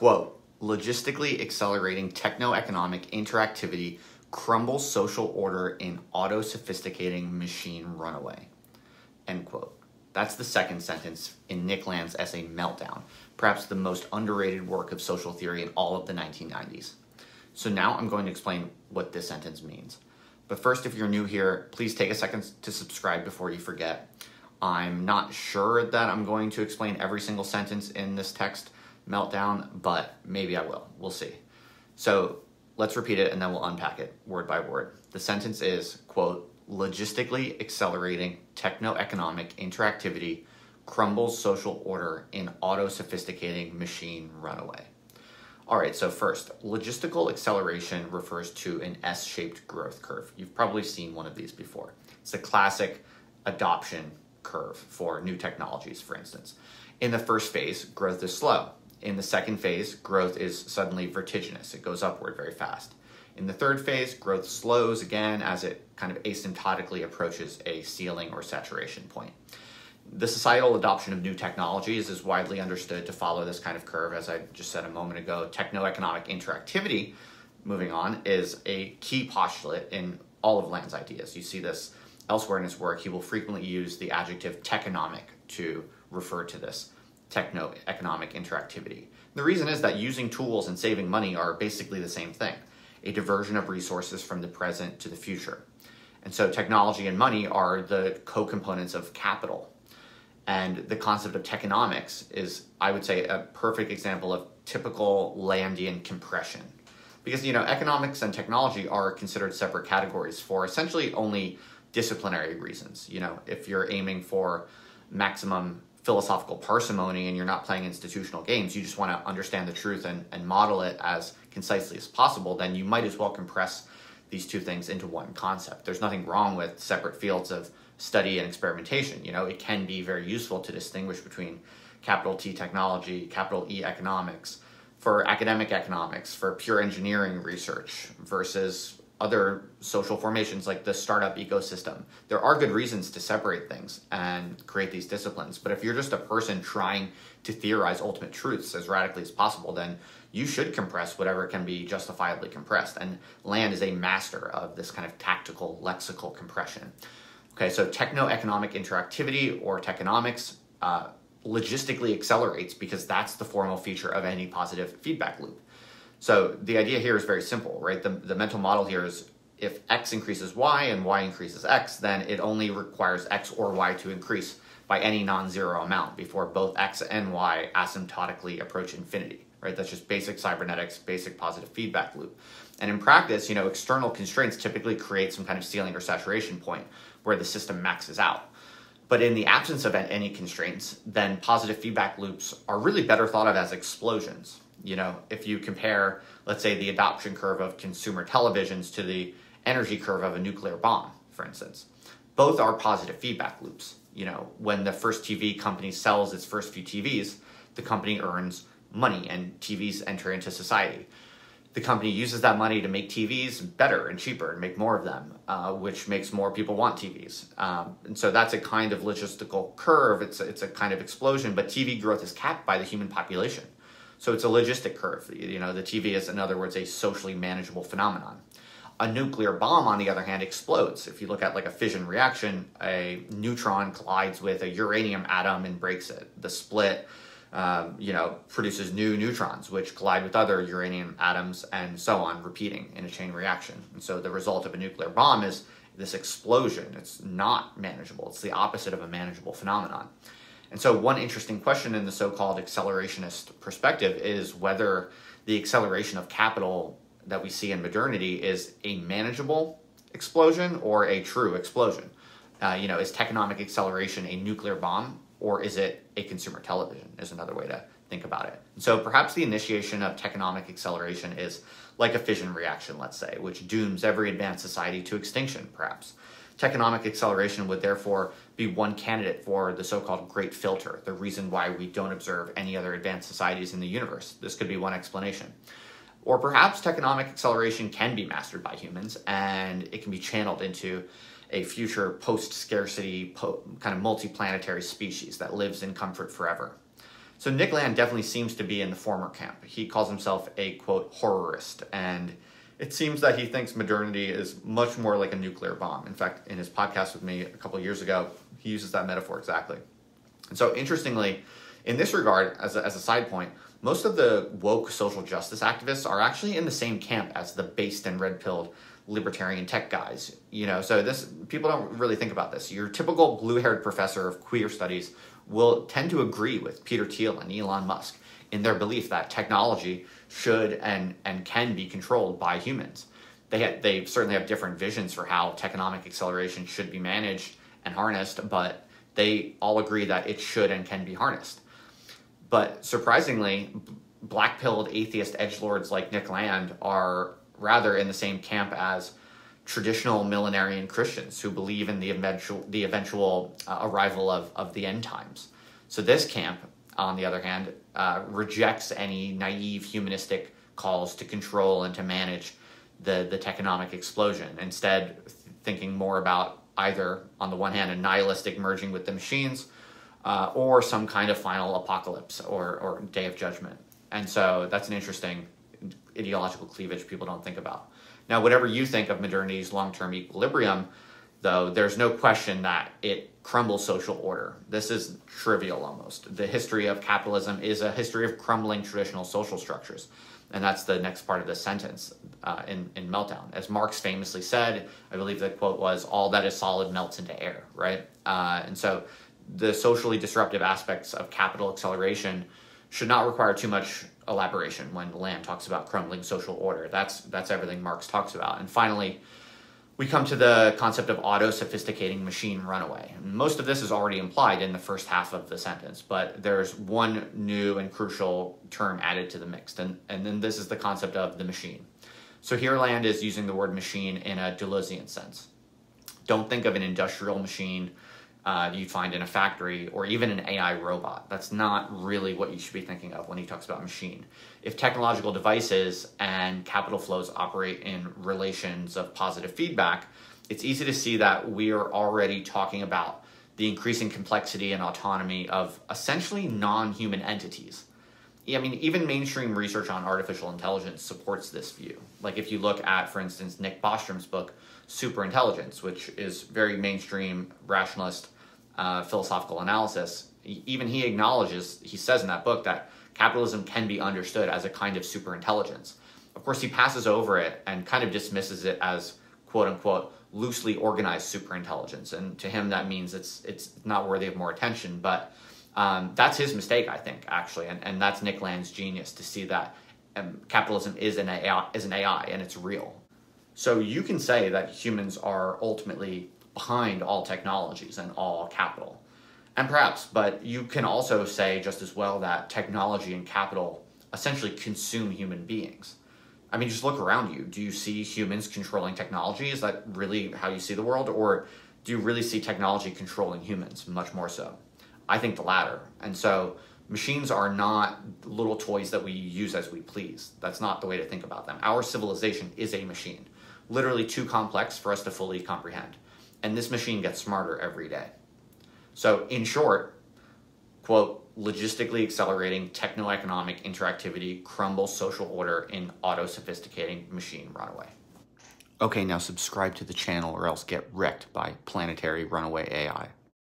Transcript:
quote, logistically accelerating techno-economic interactivity crumbles social order in auto-sophisticating machine runaway, end quote. That's the second sentence in Nick Land's essay Meltdown, perhaps the most underrated work of social theory in all of the 1990s. So now I'm going to explain what this sentence means. But first, if you're new here, please take a second to subscribe before you forget. I'm not sure that I'm going to explain every single sentence in this text meltdown, but maybe I will. We'll see. So let's repeat it and then we'll unpack it word by word. The sentence is, quote, logistically accelerating techno-economic interactivity crumbles social order in auto-sophisticating machine runaway. All right, so first, logistical acceleration refers to an S-shaped growth curve. You've probably seen one of these before. It's a classic adoption curve for new technologies, for instance. In the first phase, growth is slow. In the second phase, growth is suddenly vertiginous. It goes upward very fast. In the third phase, growth slows again as it kind of asymptotically approaches a ceiling or saturation point. The societal adoption of new technologies is widely understood to follow this kind of curve. As I just said a moment ago, techno-economic interactivity, moving on, is a key postulate in all of Land's ideas. You see this elsewhere in his work. He will frequently use the adjective techonomic to refer to this techno-economic interactivity. The reason is that using tools and saving money are basically the same thing, a diversion of resources from the present to the future. And so technology and money are the co-components of capital. And the concept of techonomics is, I would say, a perfect example of typical Landian compression. Because, you know, economics and technology are considered separate categories for essentially only disciplinary reasons. You know, if you're aiming for maximum philosophical parsimony and you're not playing institutional games, you just want to understand the truth and, and model it as concisely as possible, then you might as well compress these two things into one concept. There's nothing wrong with separate fields of study and experimentation. You know, it can be very useful to distinguish between capital T technology, capital E economics, for academic economics, for pure engineering research versus other social formations like the startup ecosystem. There are good reasons to separate things and create these disciplines, but if you're just a person trying to theorize ultimate truths as radically as possible, then you should compress whatever can be justifiably compressed. And Land is a master of this kind of tactical lexical compression. Okay, so techno-economic interactivity or techonomics uh, logistically accelerates because that's the formal feature of any positive feedback loop. So the idea here is very simple, right? The, the mental model here is if x increases y and y increases x, then it only requires x or y to increase by any non-zero amount before both x and y asymptotically approach infinity, right? That's just basic cybernetics, basic positive feedback loop. And in practice, you know, external constraints typically create some kind of ceiling or saturation point where the system maxes out. But in the absence of any constraints, then positive feedback loops are really better thought of as explosions, you know, if you compare, let's say, the adoption curve of consumer televisions to the energy curve of a nuclear bomb, for instance, both are positive feedback loops. You know, when the first TV company sells its first few TVs, the company earns money and TVs enter into society. The company uses that money to make TVs better and cheaper and make more of them, uh, which makes more people want TVs. Um, and so that's a kind of logistical curve. It's a, it's a kind of explosion, but TV growth is capped by the human population. So it's a logistic curve. You know, the TV is, in other words, a socially manageable phenomenon. A nuclear bomb, on the other hand, explodes. If you look at like a fission reaction, a neutron collides with a uranium atom and breaks it. The split, um, you know, produces new neutrons, which collide with other uranium atoms, and so on, repeating in a chain reaction. And so the result of a nuclear bomb is this explosion. It's not manageable. It's the opposite of a manageable phenomenon. And so, one interesting question in the so called accelerationist perspective is whether the acceleration of capital that we see in modernity is a manageable explosion or a true explosion. Uh, you know, is techonomic acceleration a nuclear bomb or is it a consumer television? Is another way to think about it. And so perhaps the initiation of techonomic acceleration is like a fission reaction, let's say, which dooms every advanced society to extinction, perhaps. Techonomic acceleration would therefore be one candidate for the so-called great filter, the reason why we don't observe any other advanced societies in the universe. This could be one explanation. Or perhaps techonomic acceleration can be mastered by humans and it can be channeled into a future post-scarcity, po kind of multi-planetary species that lives in comfort forever. So Nick Land definitely seems to be in the former camp. He calls himself a quote horrorist, and it seems that he thinks modernity is much more like a nuclear bomb. In fact, in his podcast with me a couple years ago, he uses that metaphor exactly. And so, interestingly, in this regard, as a, as a side point, most of the woke social justice activists are actually in the same camp as the based and red pilled libertarian tech guys. You know, so this people don't really think about this. Your typical blue haired professor of queer studies will tend to agree with Peter Thiel and Elon Musk in their belief that technology should and, and can be controlled by humans. They, have, they certainly have different visions for how techonomic acceleration should be managed and harnessed, but they all agree that it should and can be harnessed. But surprisingly, black pilled atheist edge lords like Nick Land are rather in the same camp as traditional millenarian Christians who believe in the eventual the eventual uh, arrival of, of the end times. So this camp, on the other hand, uh, rejects any naive humanistic calls to control and to manage the the techonomic explosion. Instead, thinking more about either on the one hand a nihilistic merging with the machines, uh, or some kind of final apocalypse or or day of judgment. And so that's an interesting ideological cleavage people don't think about. Now, whatever you think of modernity's long term equilibrium, though, there's no question that it crumbles social order. This is trivial almost. The history of capitalism is a history of crumbling traditional social structures. And that's the next part of the sentence uh, in, in Meltdown. As Marx famously said, I believe the quote was, all that is solid melts into air, right? Uh, and so the socially disruptive aspects of capital acceleration should not require too much elaboration when Land talks about crumbling social order. That's that's everything Marx talks about. And finally, we come to the concept of auto sophisticating machine runaway. Most of this is already implied in the first half of the sentence, but there's one new and crucial term added to the mix, and, and then this is the concept of the machine. So here Land is using the word machine in a Deleuzean sense. Don't think of an industrial machine uh, you find in a factory or even an AI robot. That's not really what you should be thinking of when he talks about machine. If technological devices and capital flows operate in relations of positive feedback, it's easy to see that we are already talking about the increasing complexity and autonomy of essentially non human entities. I mean, even mainstream research on artificial intelligence supports this view. Like, if you look at, for instance, Nick Bostrom's book, Superintelligence, which is very mainstream rationalist uh, philosophical analysis, even he acknowledges, he says in that book that capitalism can be understood as a kind of superintelligence. Of course, he passes over it and kind of dismisses it as quote unquote loosely organized superintelligence. And to him, that means it's, it's not worthy of more attention. But um, that's his mistake, I think, actually. And, and that's Nick Land's genius to see that um, capitalism is an, AI, is an AI and it's real. So you can say that humans are ultimately behind all technologies and all capital. And perhaps, but you can also say just as well that technology and capital essentially consume human beings. I mean, just look around you. Do you see humans controlling technology? Is that really how you see the world? Or do you really see technology controlling humans much more so? I think the latter. And so machines are not little toys that we use as we please. That's not the way to think about them. Our civilization is a machine, literally too complex for us to fully comprehend and this machine gets smarter every day. So, in short, quote, logistically accelerating techno-economic interactivity crumbles social order in auto-sophisticating machine runaway. Okay, now subscribe to the channel or else get wrecked by planetary runaway AI.